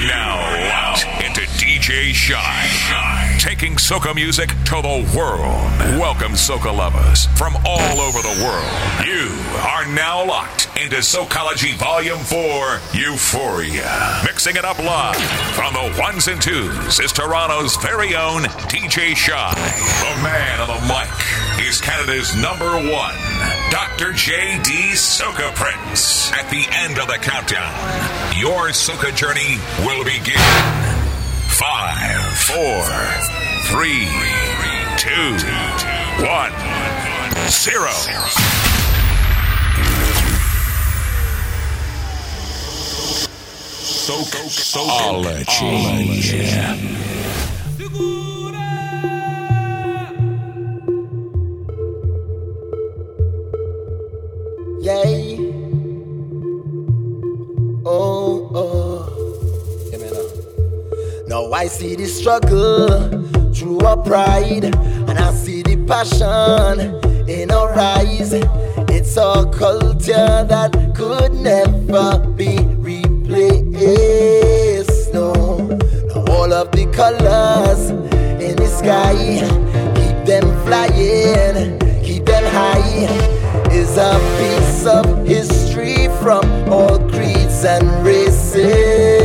now DJ Shy, taking soca music to the world. Welcome, soca lovers from all over the world. You are now locked into Socology Volume 4 Euphoria. Mixing it up live from the ones and twos is Toronto's very own DJ Shy. The man on the mic is Canada's number one, Dr. J.D. Soca Prince. At the end of the countdown, your soca journey will begin. Five, four, three, two, one, zero. Soca, Yay. Oh, Now I see the struggle through our pride, and I see the passion in our eyes. It's a culture that could never be replaced. No, now all of the colors in the sky, keep them flying, keep them high is a piece of history from all creeds and races.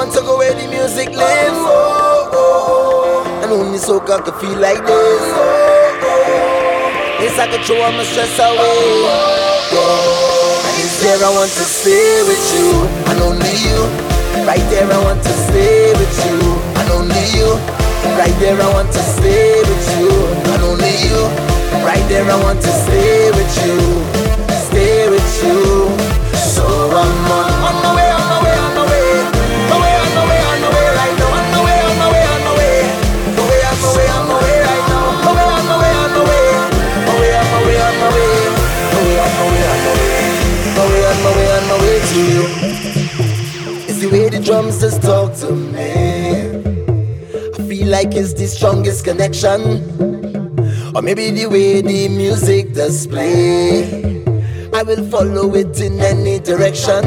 Want to go where the music lives. Oh, oh. And only so soca can feel like this. Oh, oh. It's like a throw all my stress away. Yeah. And it's there I want to stay with you, and only you. Right there I want to stay with you, and only you. Right there, I want to stay with you, and only you. Right there, I want to stay with you, stay with you. So I'm on, on my way, drums just talk to me I feel like it's the strongest connection. Or maybe the way the music does play. I will follow it in any direction.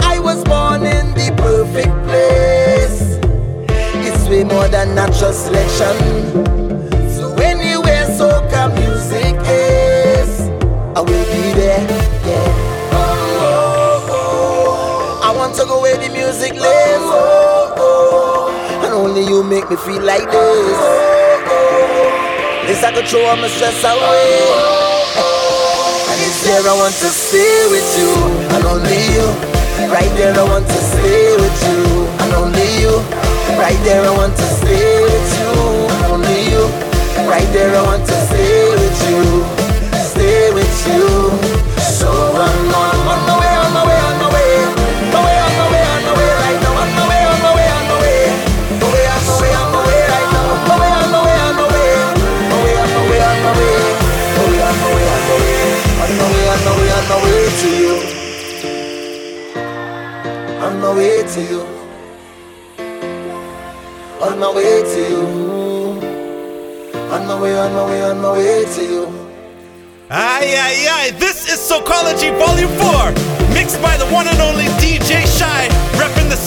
I was born in the perfect place. It's way more than natural selection. So anywhere soca music is, I will be there. Yeah. Music lives. Oh, oh. And only you make me feel like this. It's like a throw all my stress away. Eh. Oh, oh. And it's there I want to stay with you, and only you. Right there I want to stay with you, and only you. Right there I want to stay with you, and only you. Right there I want to stay with you, stay with you. So I'm on my way, on my way, to you, on my way to you, on my way to you, on my way, on my way, on my way to you. Aye, aye, aye. This is Socology Volume 4, mixed by the one and only DJ Shy,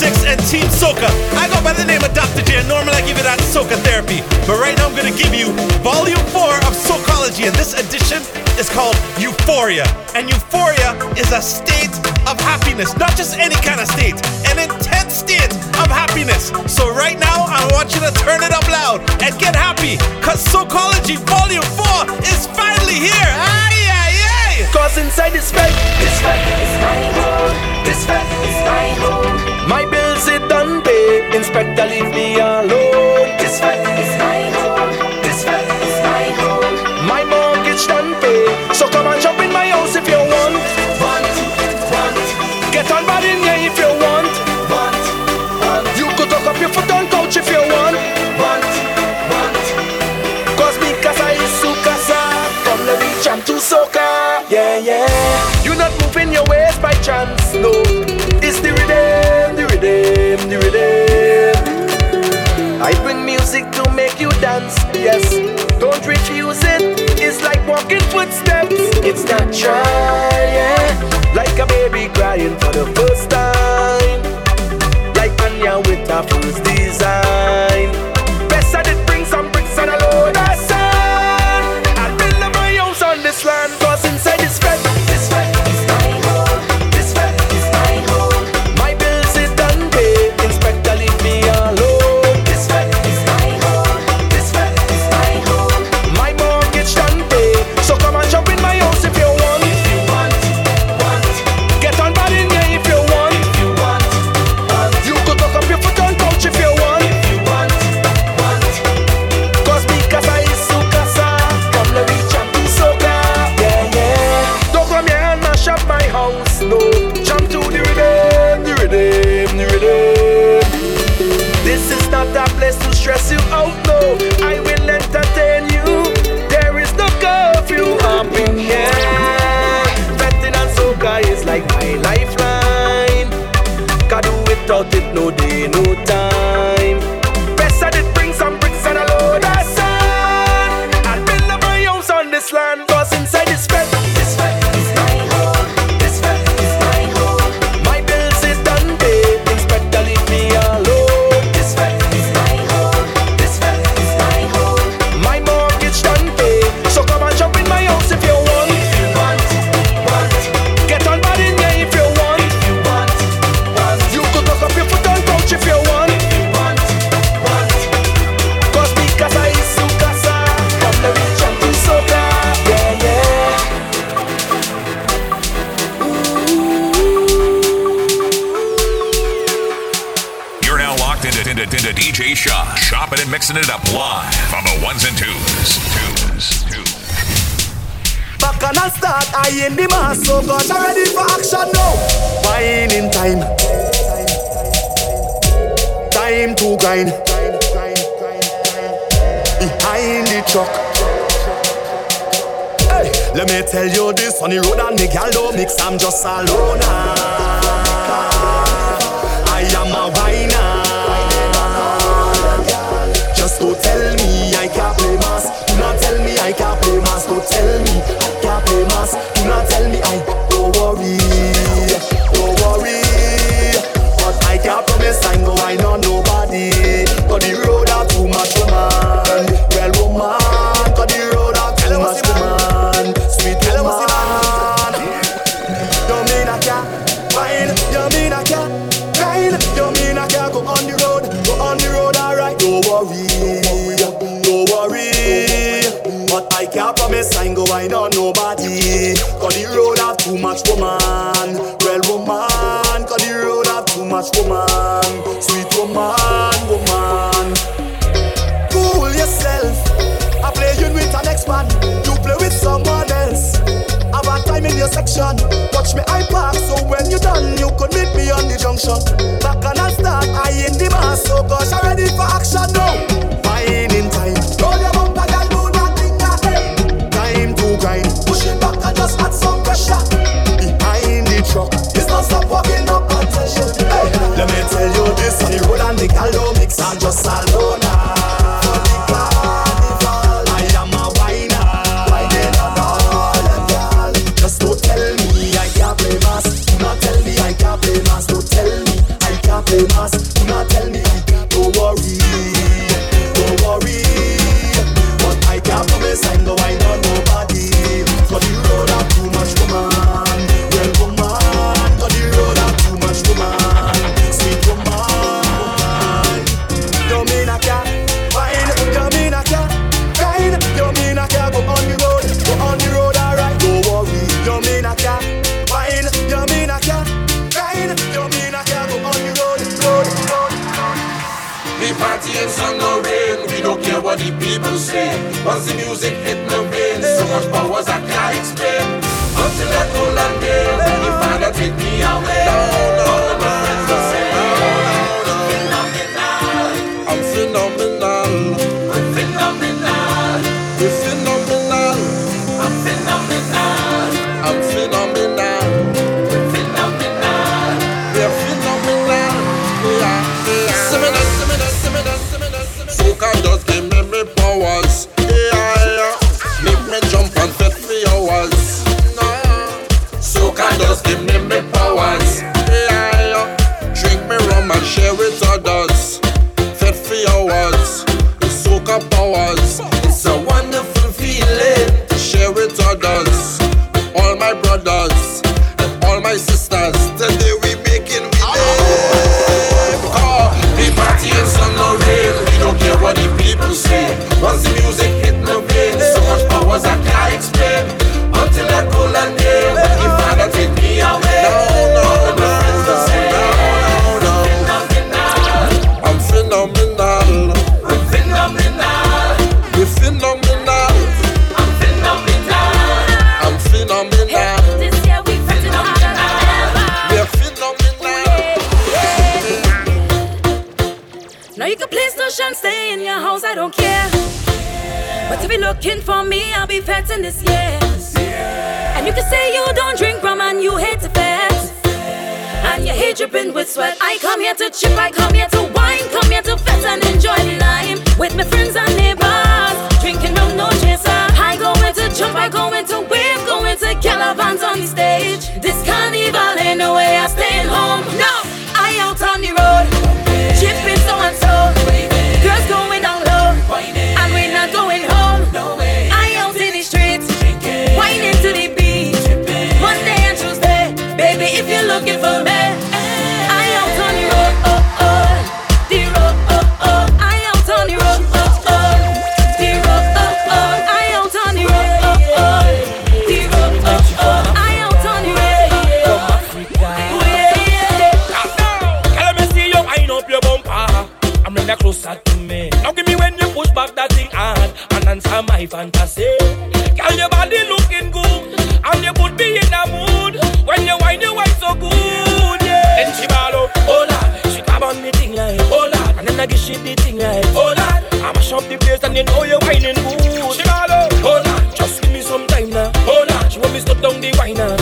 6 and Team Soca. I go by the name of Dr. J, and normally I give you that Soca therapy. But right now I'm going to give you Volume 4 of Socology, and this edition is called Euphoria. And Euphoria is a state of happiness, not just any kind of state, an intense state of happiness. So right now I want you to turn it up loud and get happy, because Socology Volume 4 is finally here. Aye, aye, aye. Cause inside this fete, This fete is my home. This fete is my home. My bills it done pay. Inspector leave me alone. This fete is my home. This fete is my home. My mortgage done pay. So come and jump in my house if you want. Want, want, Get on bad in here if you want. want, want, You could talk up your foot on couch if you want. want, want. Cause me casa is su casa. From the reach I'm to soca. Yeah, yeah. You're not moving your ways by chance, no rhythm, the rhythm. I bring music to make you dance, yes. Don't refuse it, it's like walking footsteps. It's natural, yeah. like a baby crying for the first time. to tell me I can't play mass. just give me my powers. Yeah, drink me rum and share with others. Fit for hours, soak up powers. Looking for me, I'll be feting this year. Yeah. And you can say you don't drink rum and you hate to fast. And you hate dripping with sweat. I come here to chip, I come here to wine, come here to fest and enjoy life lime with my friends and neighbors. Drinking rum, no chaser. I go into jump, I go into wave, go into calavans on the stage. This carnival ain't no way I staying home. No, I out on the road, chipping so and so. my fantasy. Girl, your body looking good, and you could be in a mood when you wine, you wine so good. Yeah. Then she ball up, oh lad, she grab on me thing like, oh lad, and then I give she the thing like, oh lad, I mash up the place and you know you whining good. She ball up, oh lad, just give me some time now, oh lad, she want me to down the wine now.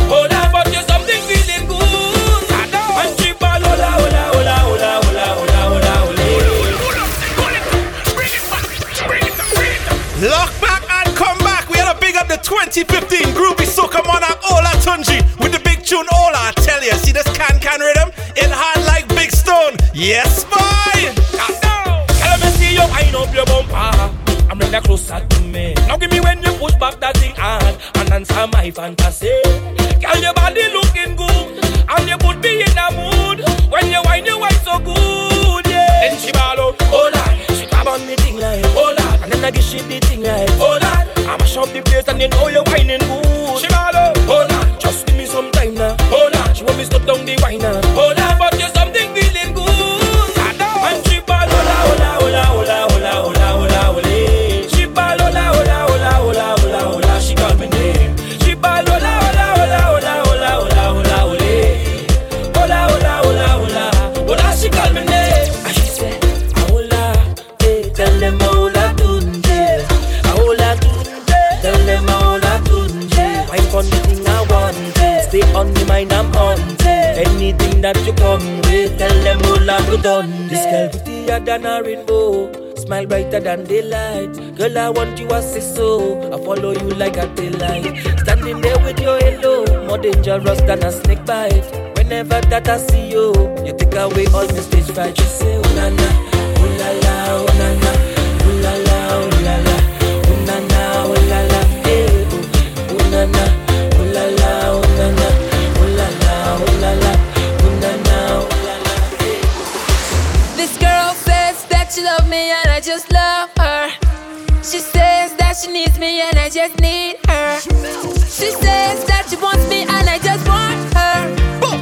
2015 groovy soca monarch Olatunji with the big tune Ola. I tell ya, see this can can rhythm? It hard like big stone. Yes, boy. Tell me see you wind up your bumper. I'm really closer to me. Now give me when you push back that thing hard and answer my fantasy. Girl, your body looking good and you put me in a mood when you wind your wife so good. Yeah. Then she ball out, Ola. She grab on me thing like Ola, and then I give she the thing like Ola up the place and you know you're whining. done. This girl prettier than a rainbow. Smile brighter than daylight. Girl, I want you as a so I follow you like a daylight. Standing there with your halo More dangerous than a snake bite. Whenever that I see you You take away all my stage fright. You say, oh na na, oh la la, oh na na. I just love her. She says that she needs me and I just need her. She says that she wants me and I just want her. More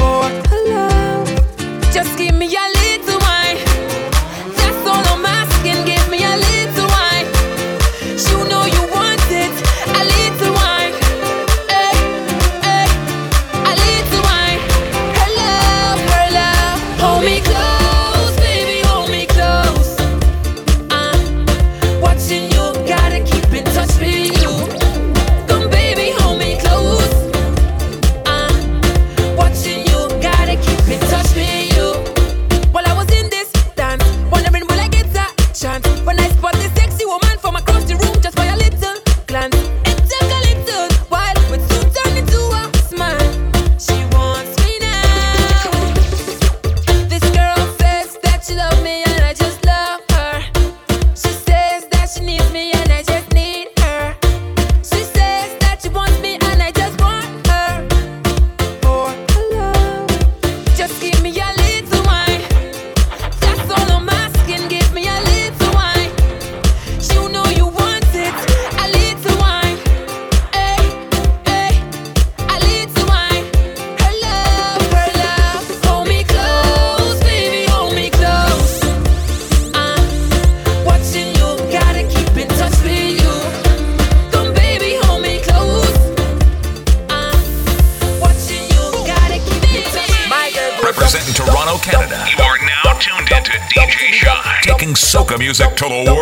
oh, love. Just give me a little Hello.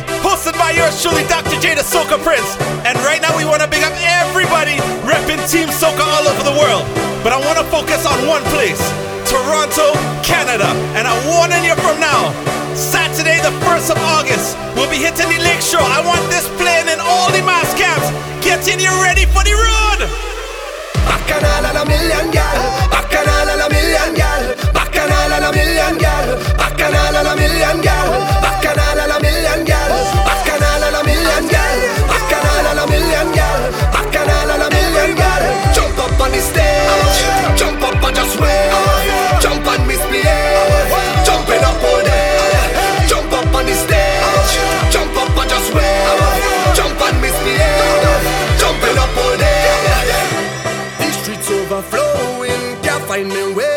Hosted by yours truly, Dr. J, the Soca Prince. And right now we want to big up everybody repping Team Soca all over the world. But I want to focus on one place, Toronto, Canada. And I'm warning you from now, Saturday the 1st of August, we'll be hitting the lakeshore. I want this plane in all the mass camps, getting you ready for the road. Bacchanal and a million gal, bacchanal and a million gal, bacchanal and a million gal, bacchanal and a million gal. Jump up and just. Jump and misbehave. Jumping up all day. Jump up on the. Jump up and just. Jump and misbehave. Jumping up all day. Streets overflowing. Can't find me way.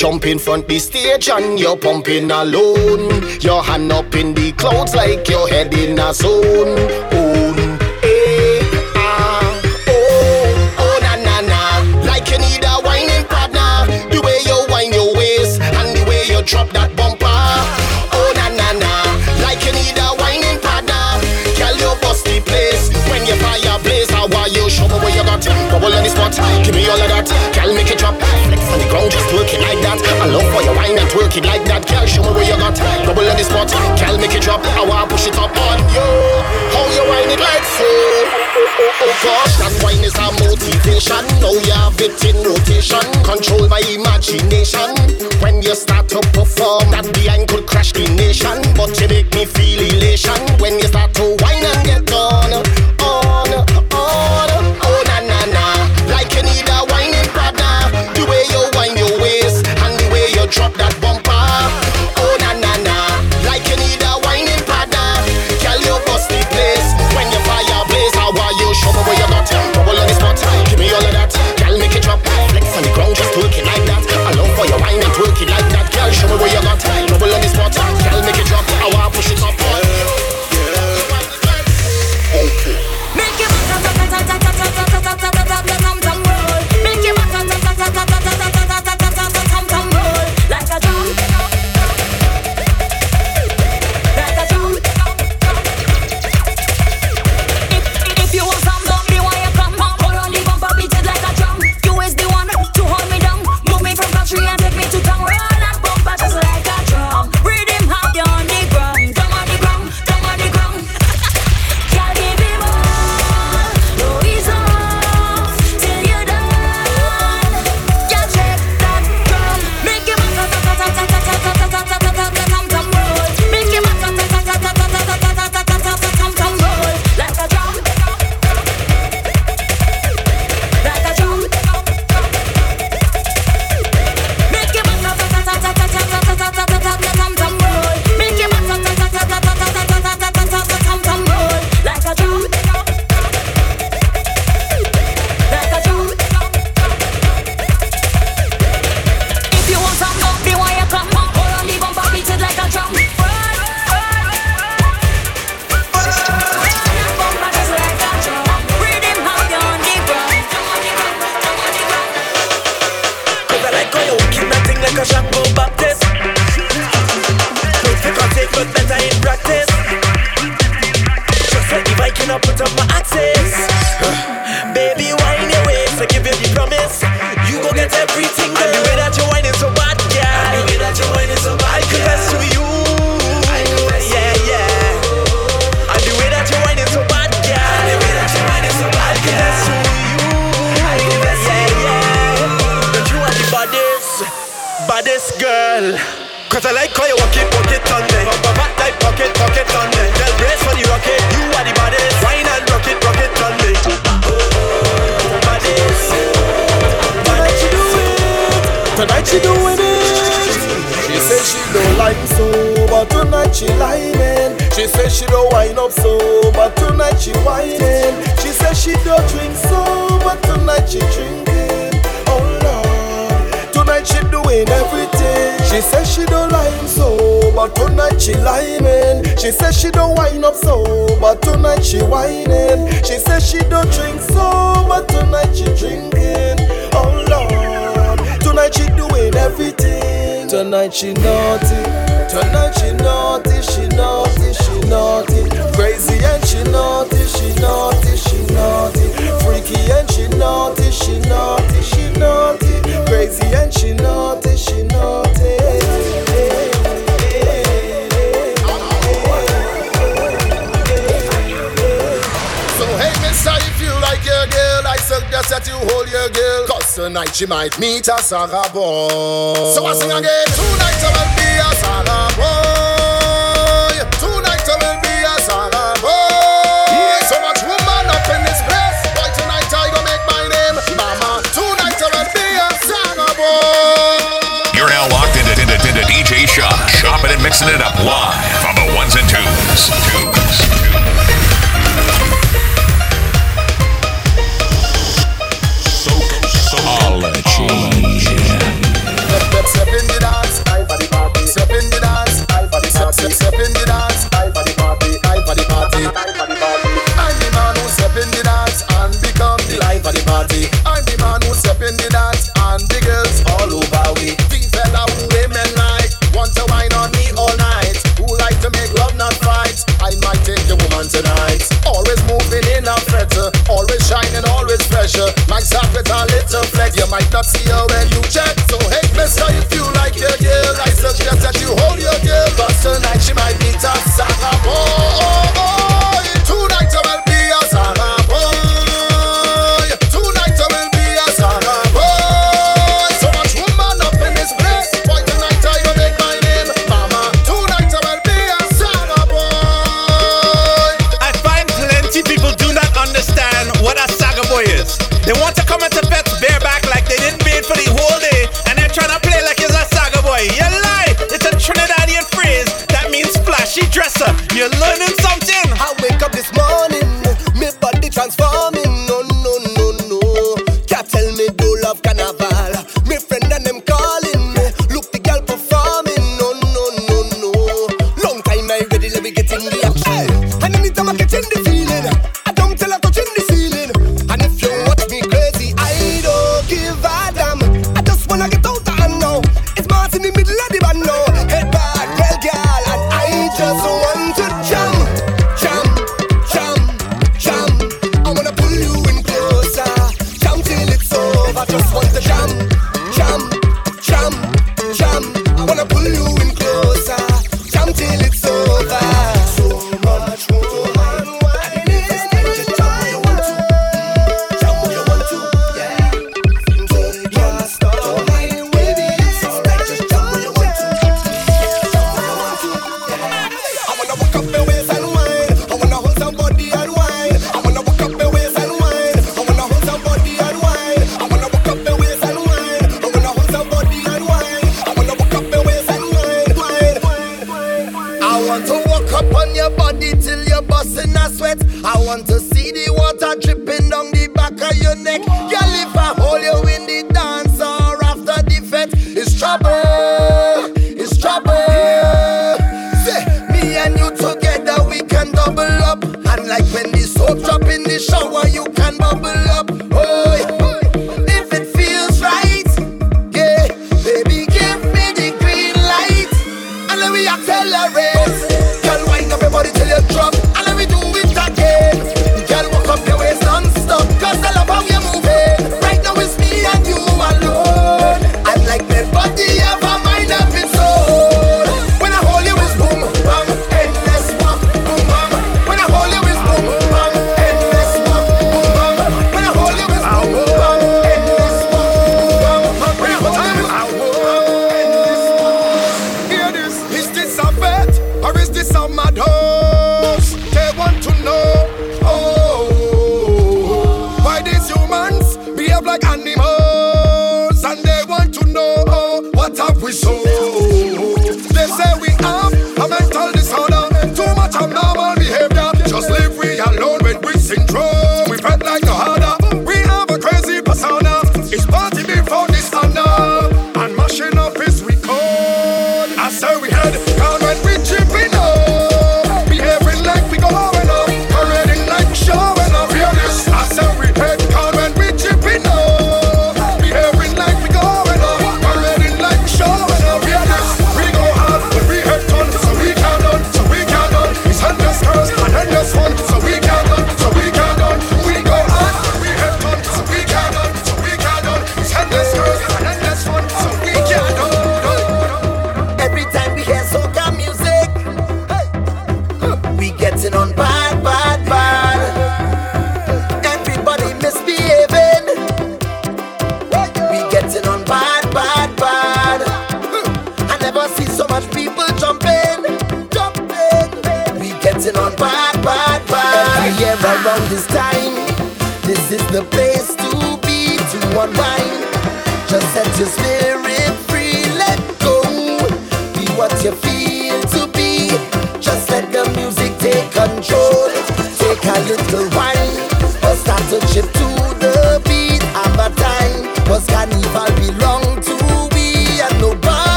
jump in front the stage and you're pumping alone. Your hand up in the clouds like you're heading a zone. If like that, girl, show me where you got. Double on the spot, girl, make it drop. I wanna push it up on you. How you whine it like so? Oh gosh, that wine is a motivation. Now you have it in rotation. Control my imagination. When you start to perform, that behind could crash the nation. But you make me feel elation when you start to whine. tonight she drinking. Oh Lord, tonight she doing everything. She says she don't like so, but tonight she lying. She says she don't wine up so, but tonight she whining. She says she don't drink so, but tonight she drinking. Oh Lord, tonight she doing everything. Tonight she naughty. Tonight she naughty. She naughty. She naughty. Crazy and she naughty, she naughty, she naughty. Freaky and she naughty, she naughty, she naughty. Crazy and she naughty, she naughty. So hey, mister, if you like your girl, I suggest that you hold your girl. Cause tonight she might meet a Sarah boy. So I sing again, tonight I will be a Sarah boy. And mixing it up live on the ones and twos. twos. a little flex. You might not see her when you check.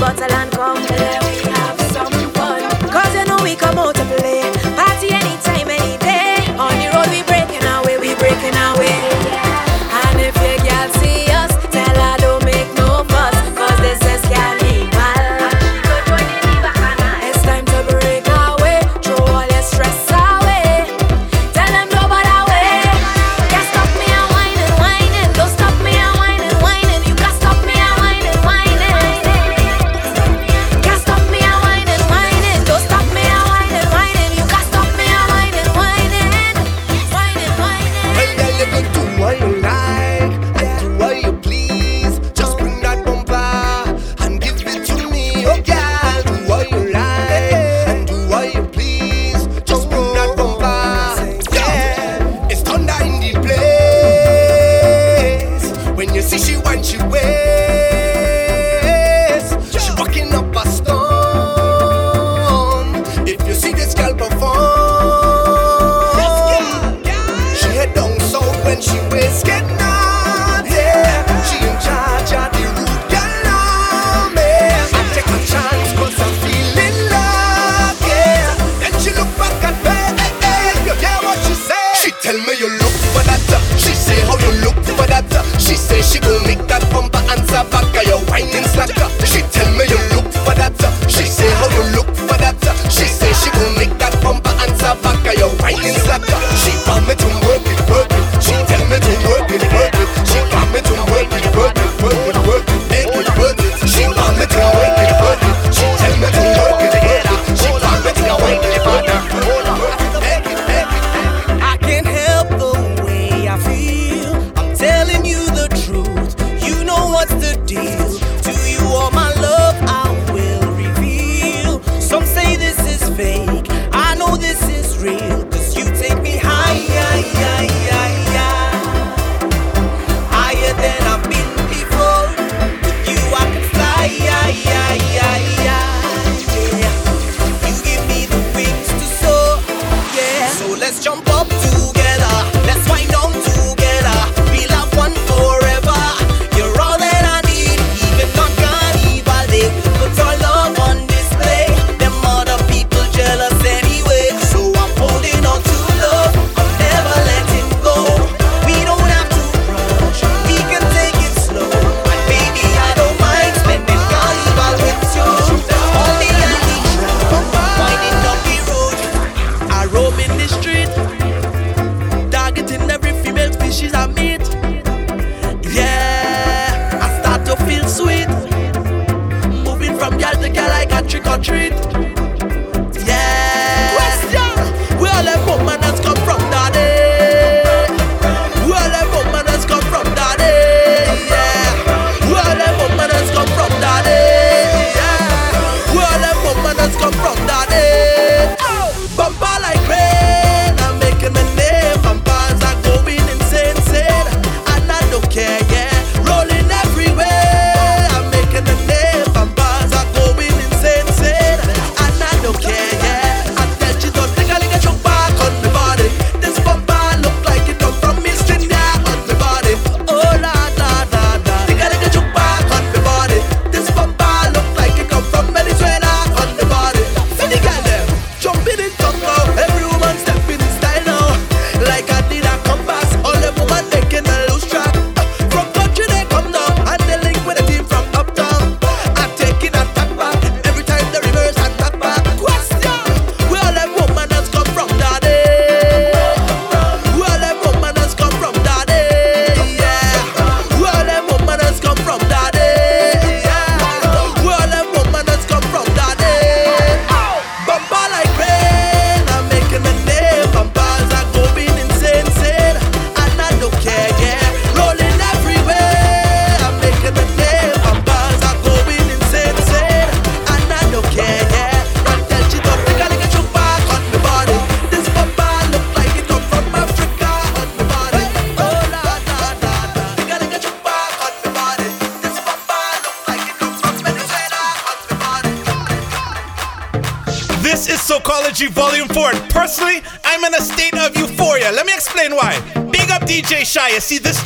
Bottle and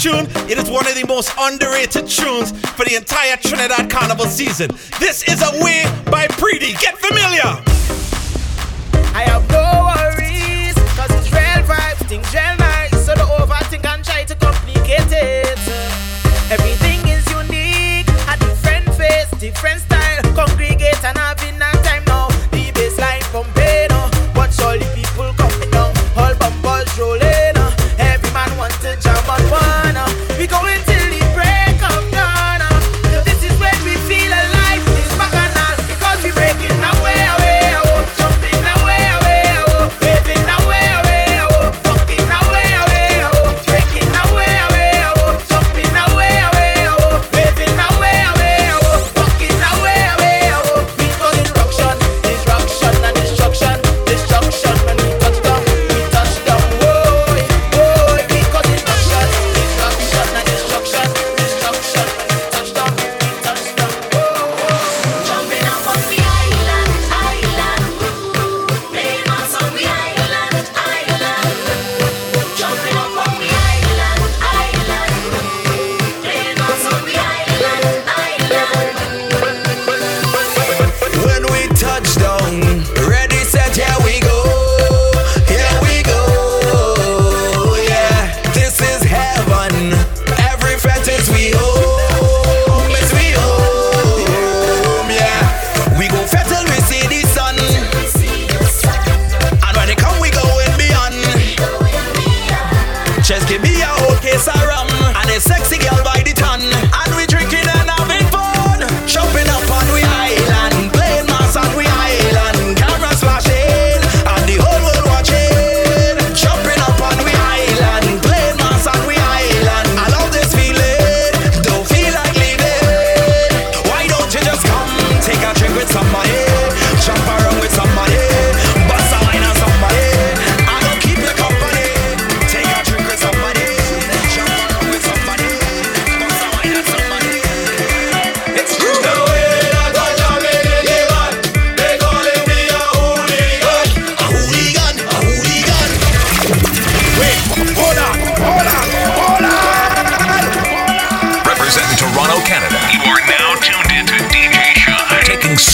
tune, it is one of the most underrated tunes for the entire Trinidad Carnival season. This is a way by Pretty. Get familiar!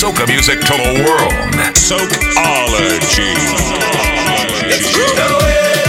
soca music to the world. Socology. Let's.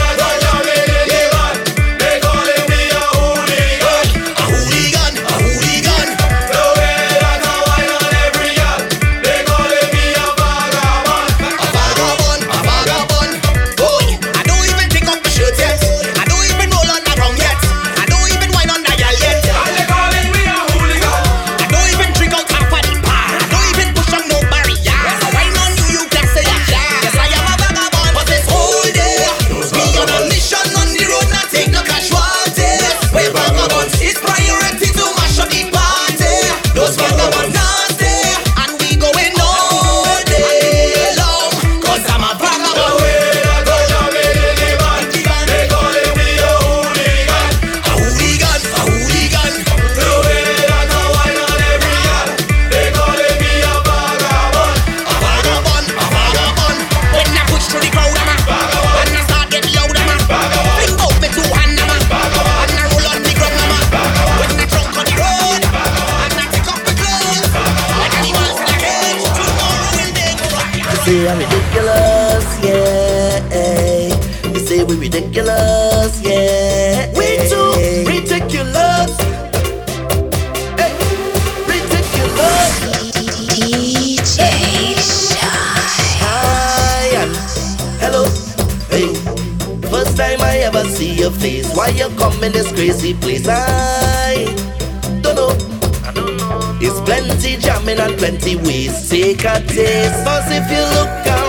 your face. Why you come in this crazy place? I don't know. It's plenty jamming and plenty ways. Take a taste, cause if you look out.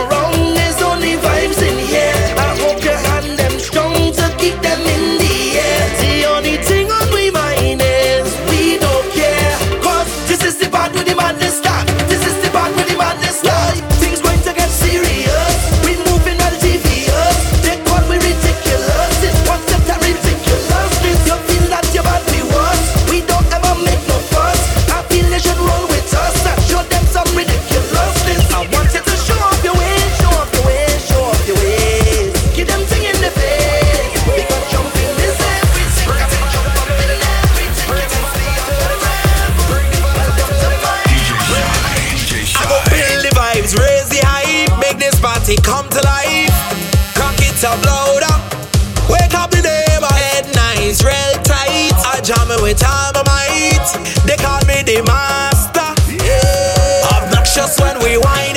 The master. Obnoxious when we whining,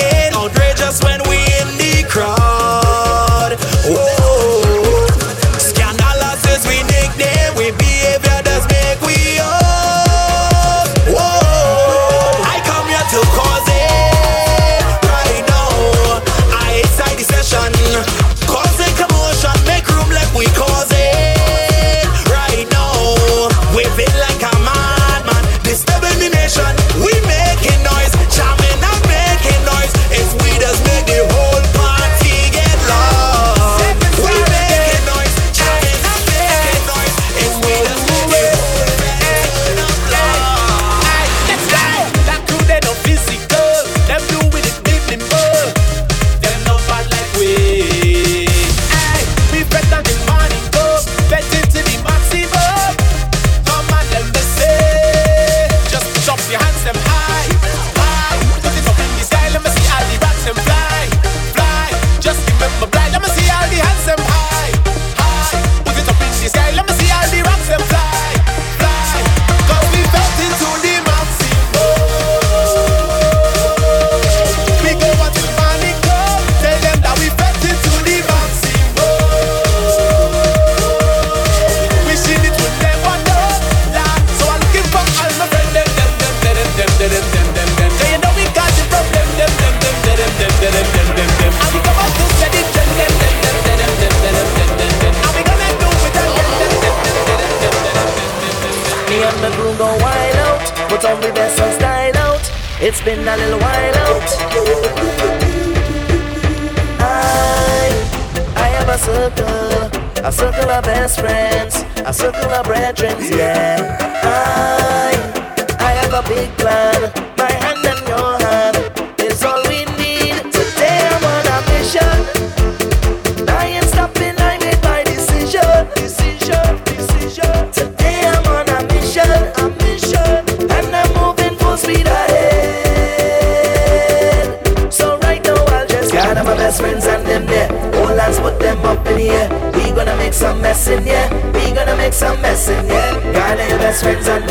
best friends and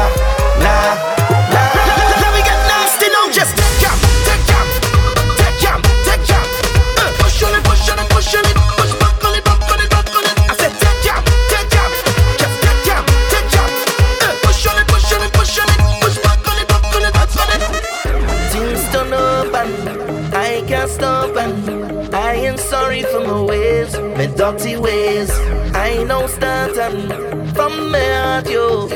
dirty ways. I know starting from me at you.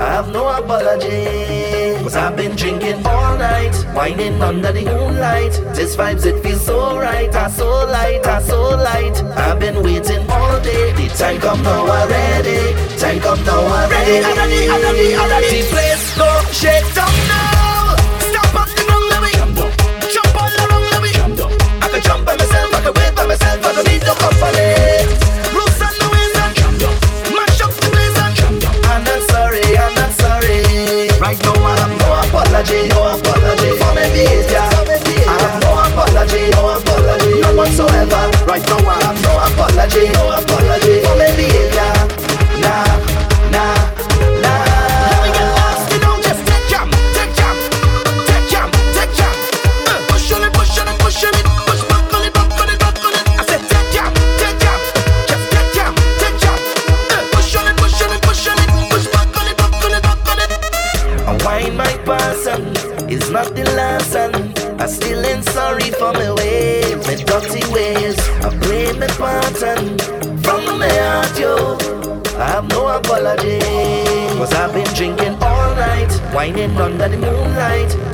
I have no apologies. I've been drinking all night, whining under the moonlight. This vibes, it feels so right. I so light, I so light. I've been waiting all day. The time come now already. Time come now already. Ready, already, already, already. The place go shake down now. Stop on the wrong way. Jump on the wrong way. I can jump by myself, I can wait by myself. I don't need no company. energy.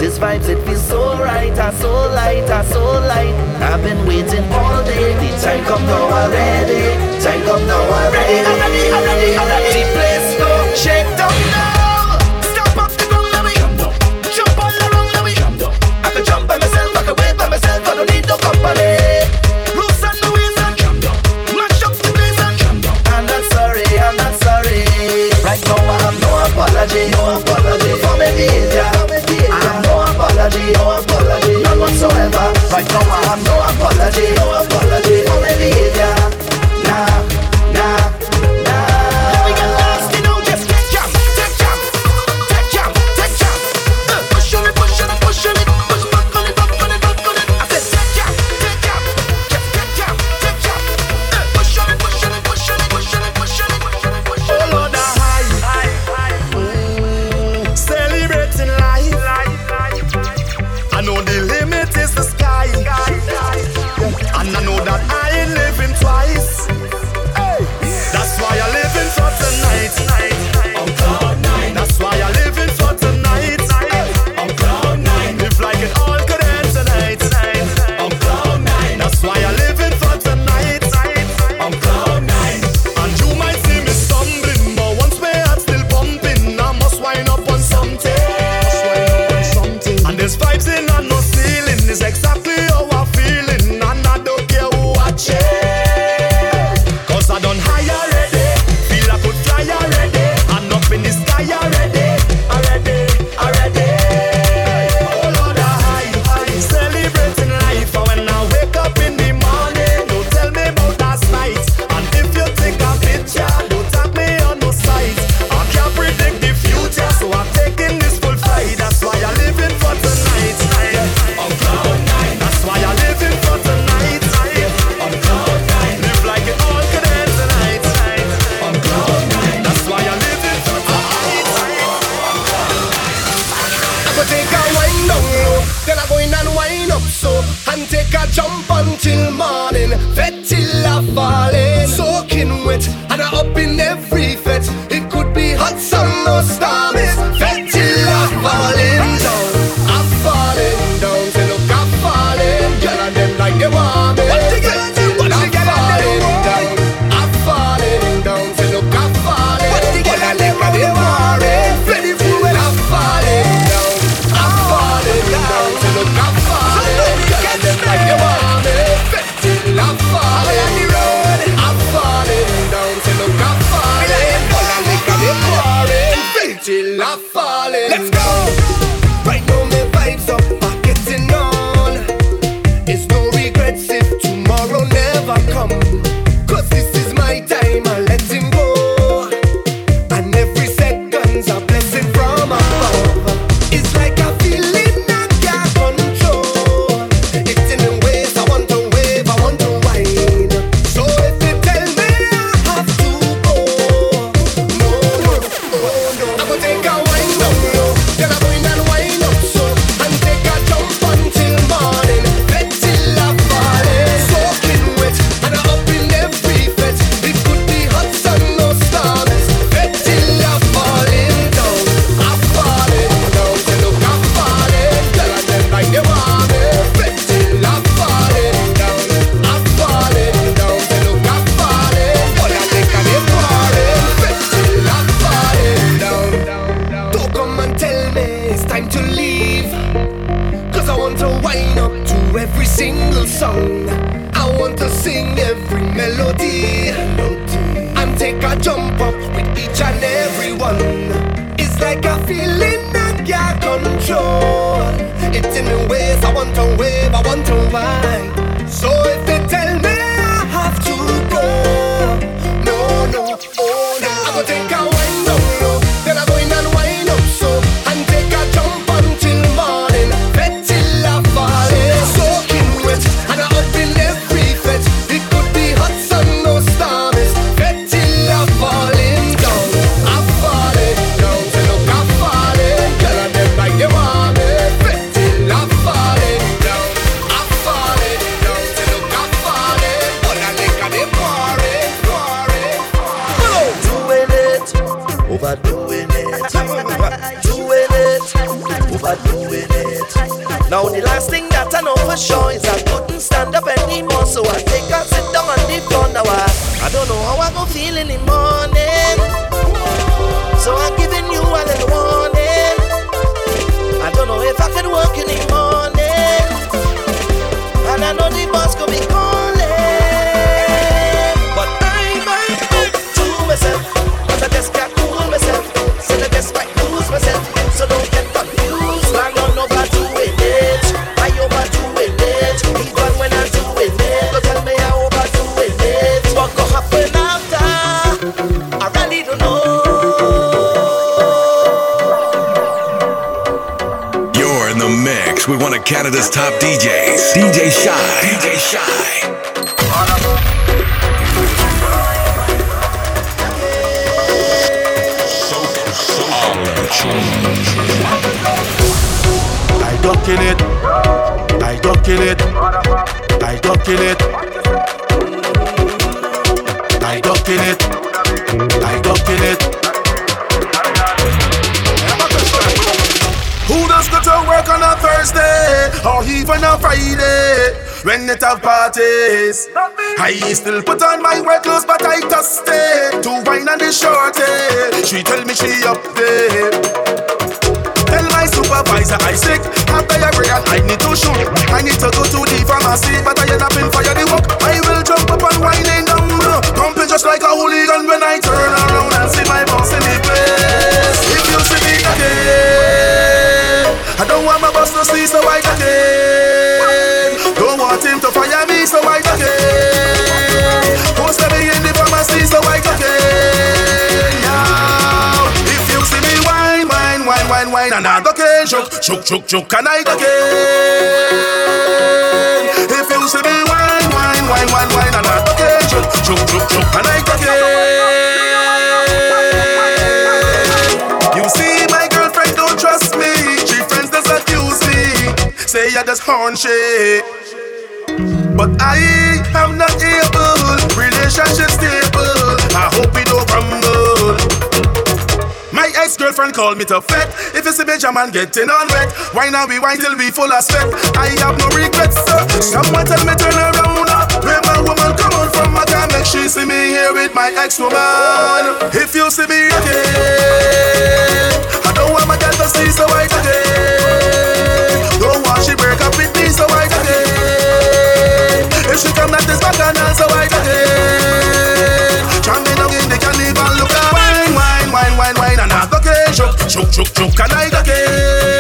This vibes, it feels so right, I so light, I so light. I've been waiting all day. The time come now already. Time come now already. I'm ready, I'm ready, I'm ready. The place go shake down now. Stop up the ground, let me jump all around, let me jump. I can jump by myself, I can wait by myself. I don't need no company. Right now I have no apology. No apology. it. Now the last thing that I know for sure is I couldn't stand up anymore, so I take a sit down on the floor now. I, I don't know how I go feel anymore. Canada's top DJs. DJ Shy. DJ Shy. I duck in it. I duck in it. I duck in it. on a Friday when they have parties. I still put on my work clothes, but I just stay to wine and the shorty. She tell me she up there. Tell my supervisor I sick, I pay and I need to shoot. I need to go to the pharmacy, but I end up in fire the work. I will jump up and wine and down, pumping just like a hooligan when I turn around and see my boss in the place. If you see me again, I don't want my bust no see so white again. Don't want him to fire me so white again. Don't stab me in the pharmacy so white again. Now, if you see me wine, wine, wine, wine, wine, and I go can shook, shook, shook, shook, and I go again. If you see me wine, wine, wine, wine, wine, and I go can shook, shook, shook, shook, and I go again. are just horny. But I am not able, relationship stable. I hope we don't crumble. My ex-girlfriend called me to fete. If it's a Benjamin getting on wet, why now we wine till we full of sweat? I have no regrets. Sir. Someone tell me turn around. Uh, where my woman come on from? I can make she see me here with my ex-woman. If you see me again, I don't want my girl to see so white again. If she come at this back and so I again? in. Jumping down in the carnival, look at wine, wine, wine, wine, wine, and I go get shook, shook, shook, shook, and I go get.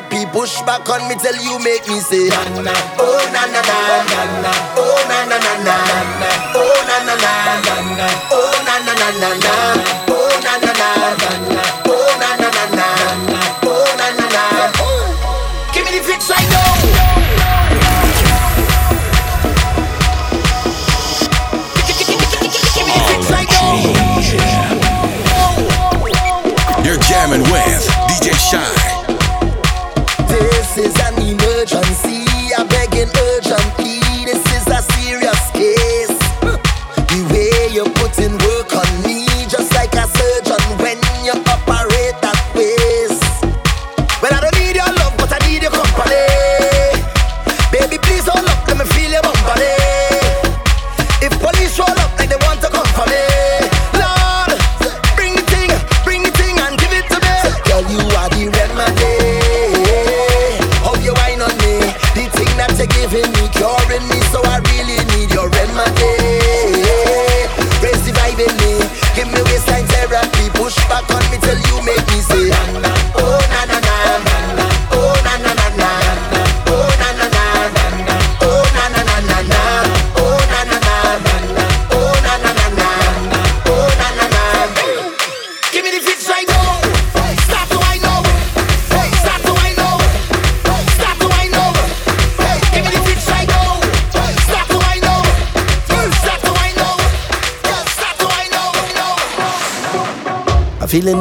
happy. Push back on me, tell you make me say.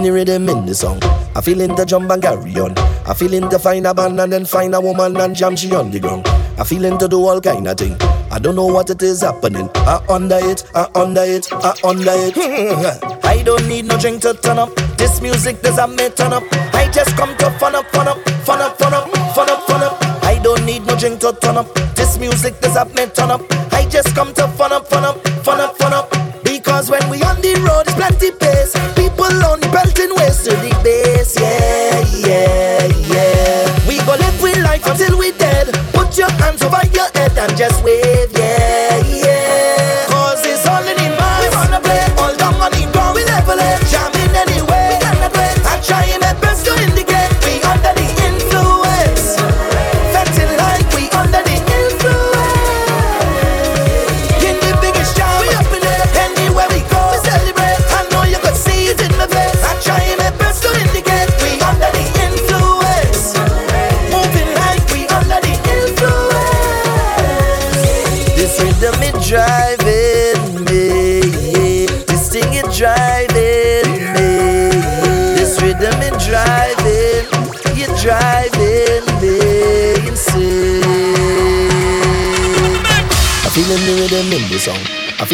The rhythm in the song. I feeling the jump and carry on. I feeling to find a man and then find a woman and jam she on the ground. I feeling to do all kind of thing. I don't know what it is happening. I under it, I under it, I under it. I don't need no drink to turn up. This music does a me turn up. I just come to fun up, fun up, fun up, fun up, fun up, fun up. I don't need no drink to turn up. This music does a me turn up. I just come to fun up, fun up, fun up, fun up. Because when we on the road, it's plenty pace.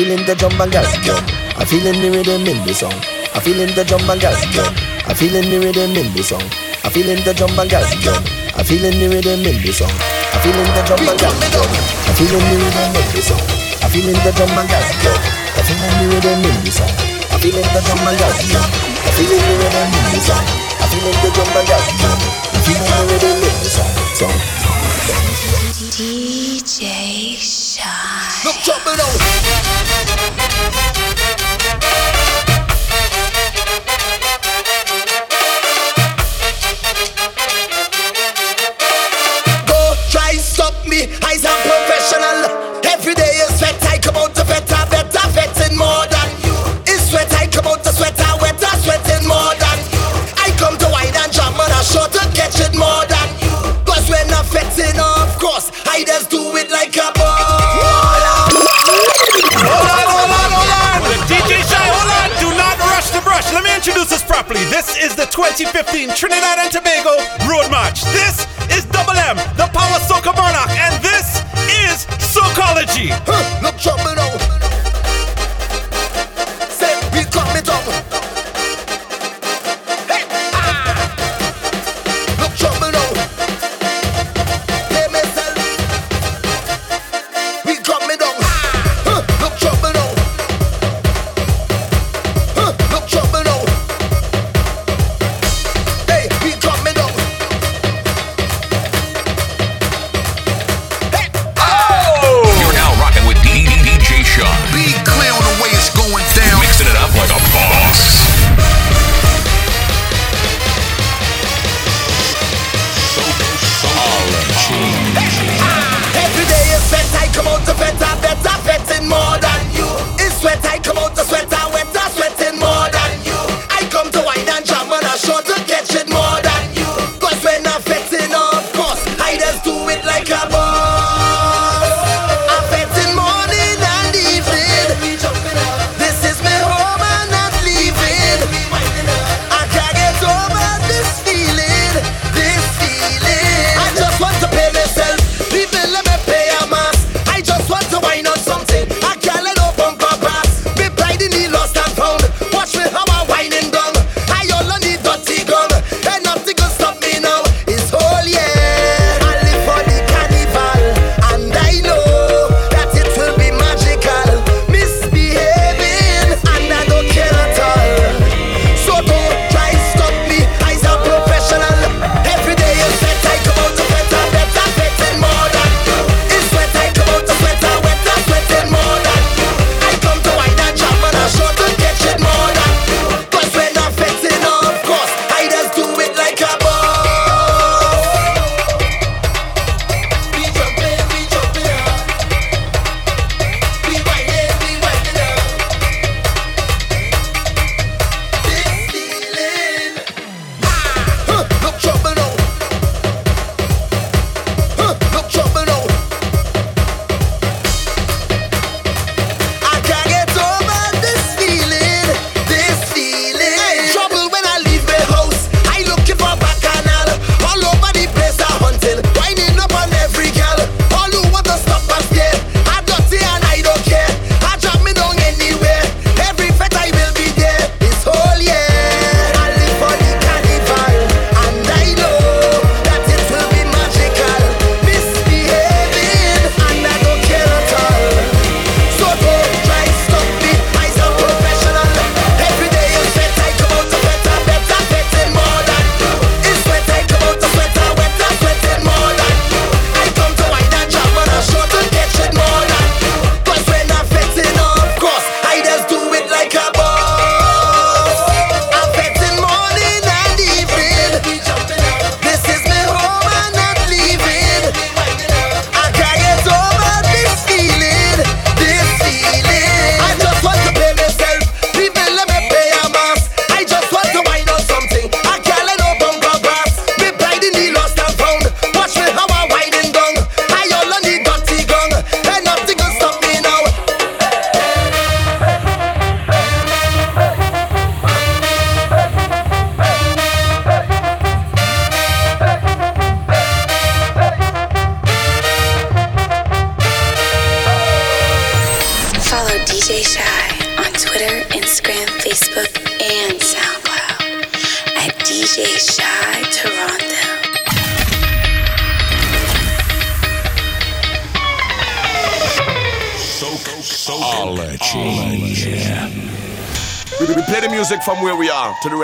Feeling the and gas gun. I feeling the rhythm in the song. I feeling the and gas gun. I feeling the rhythm in the song. I feeling the jump and gas gun. I feeling the rhythm in the song. I feeling the jump and gas gun. I feeling the rhythm in the song. I feeling the jump and gas gun. I feeling the rhythm in the song. I feeling the jump and gas gun. I feeling the rhythm in the song. I feeling the jump and gas gun. I feeling the rhythm in the song. Song. DJ Shine. Look, jump it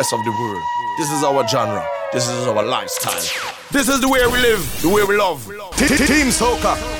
rest of the world. This is our genre. This is our lifestyle. This is the way we live, the way we love. Team Soca.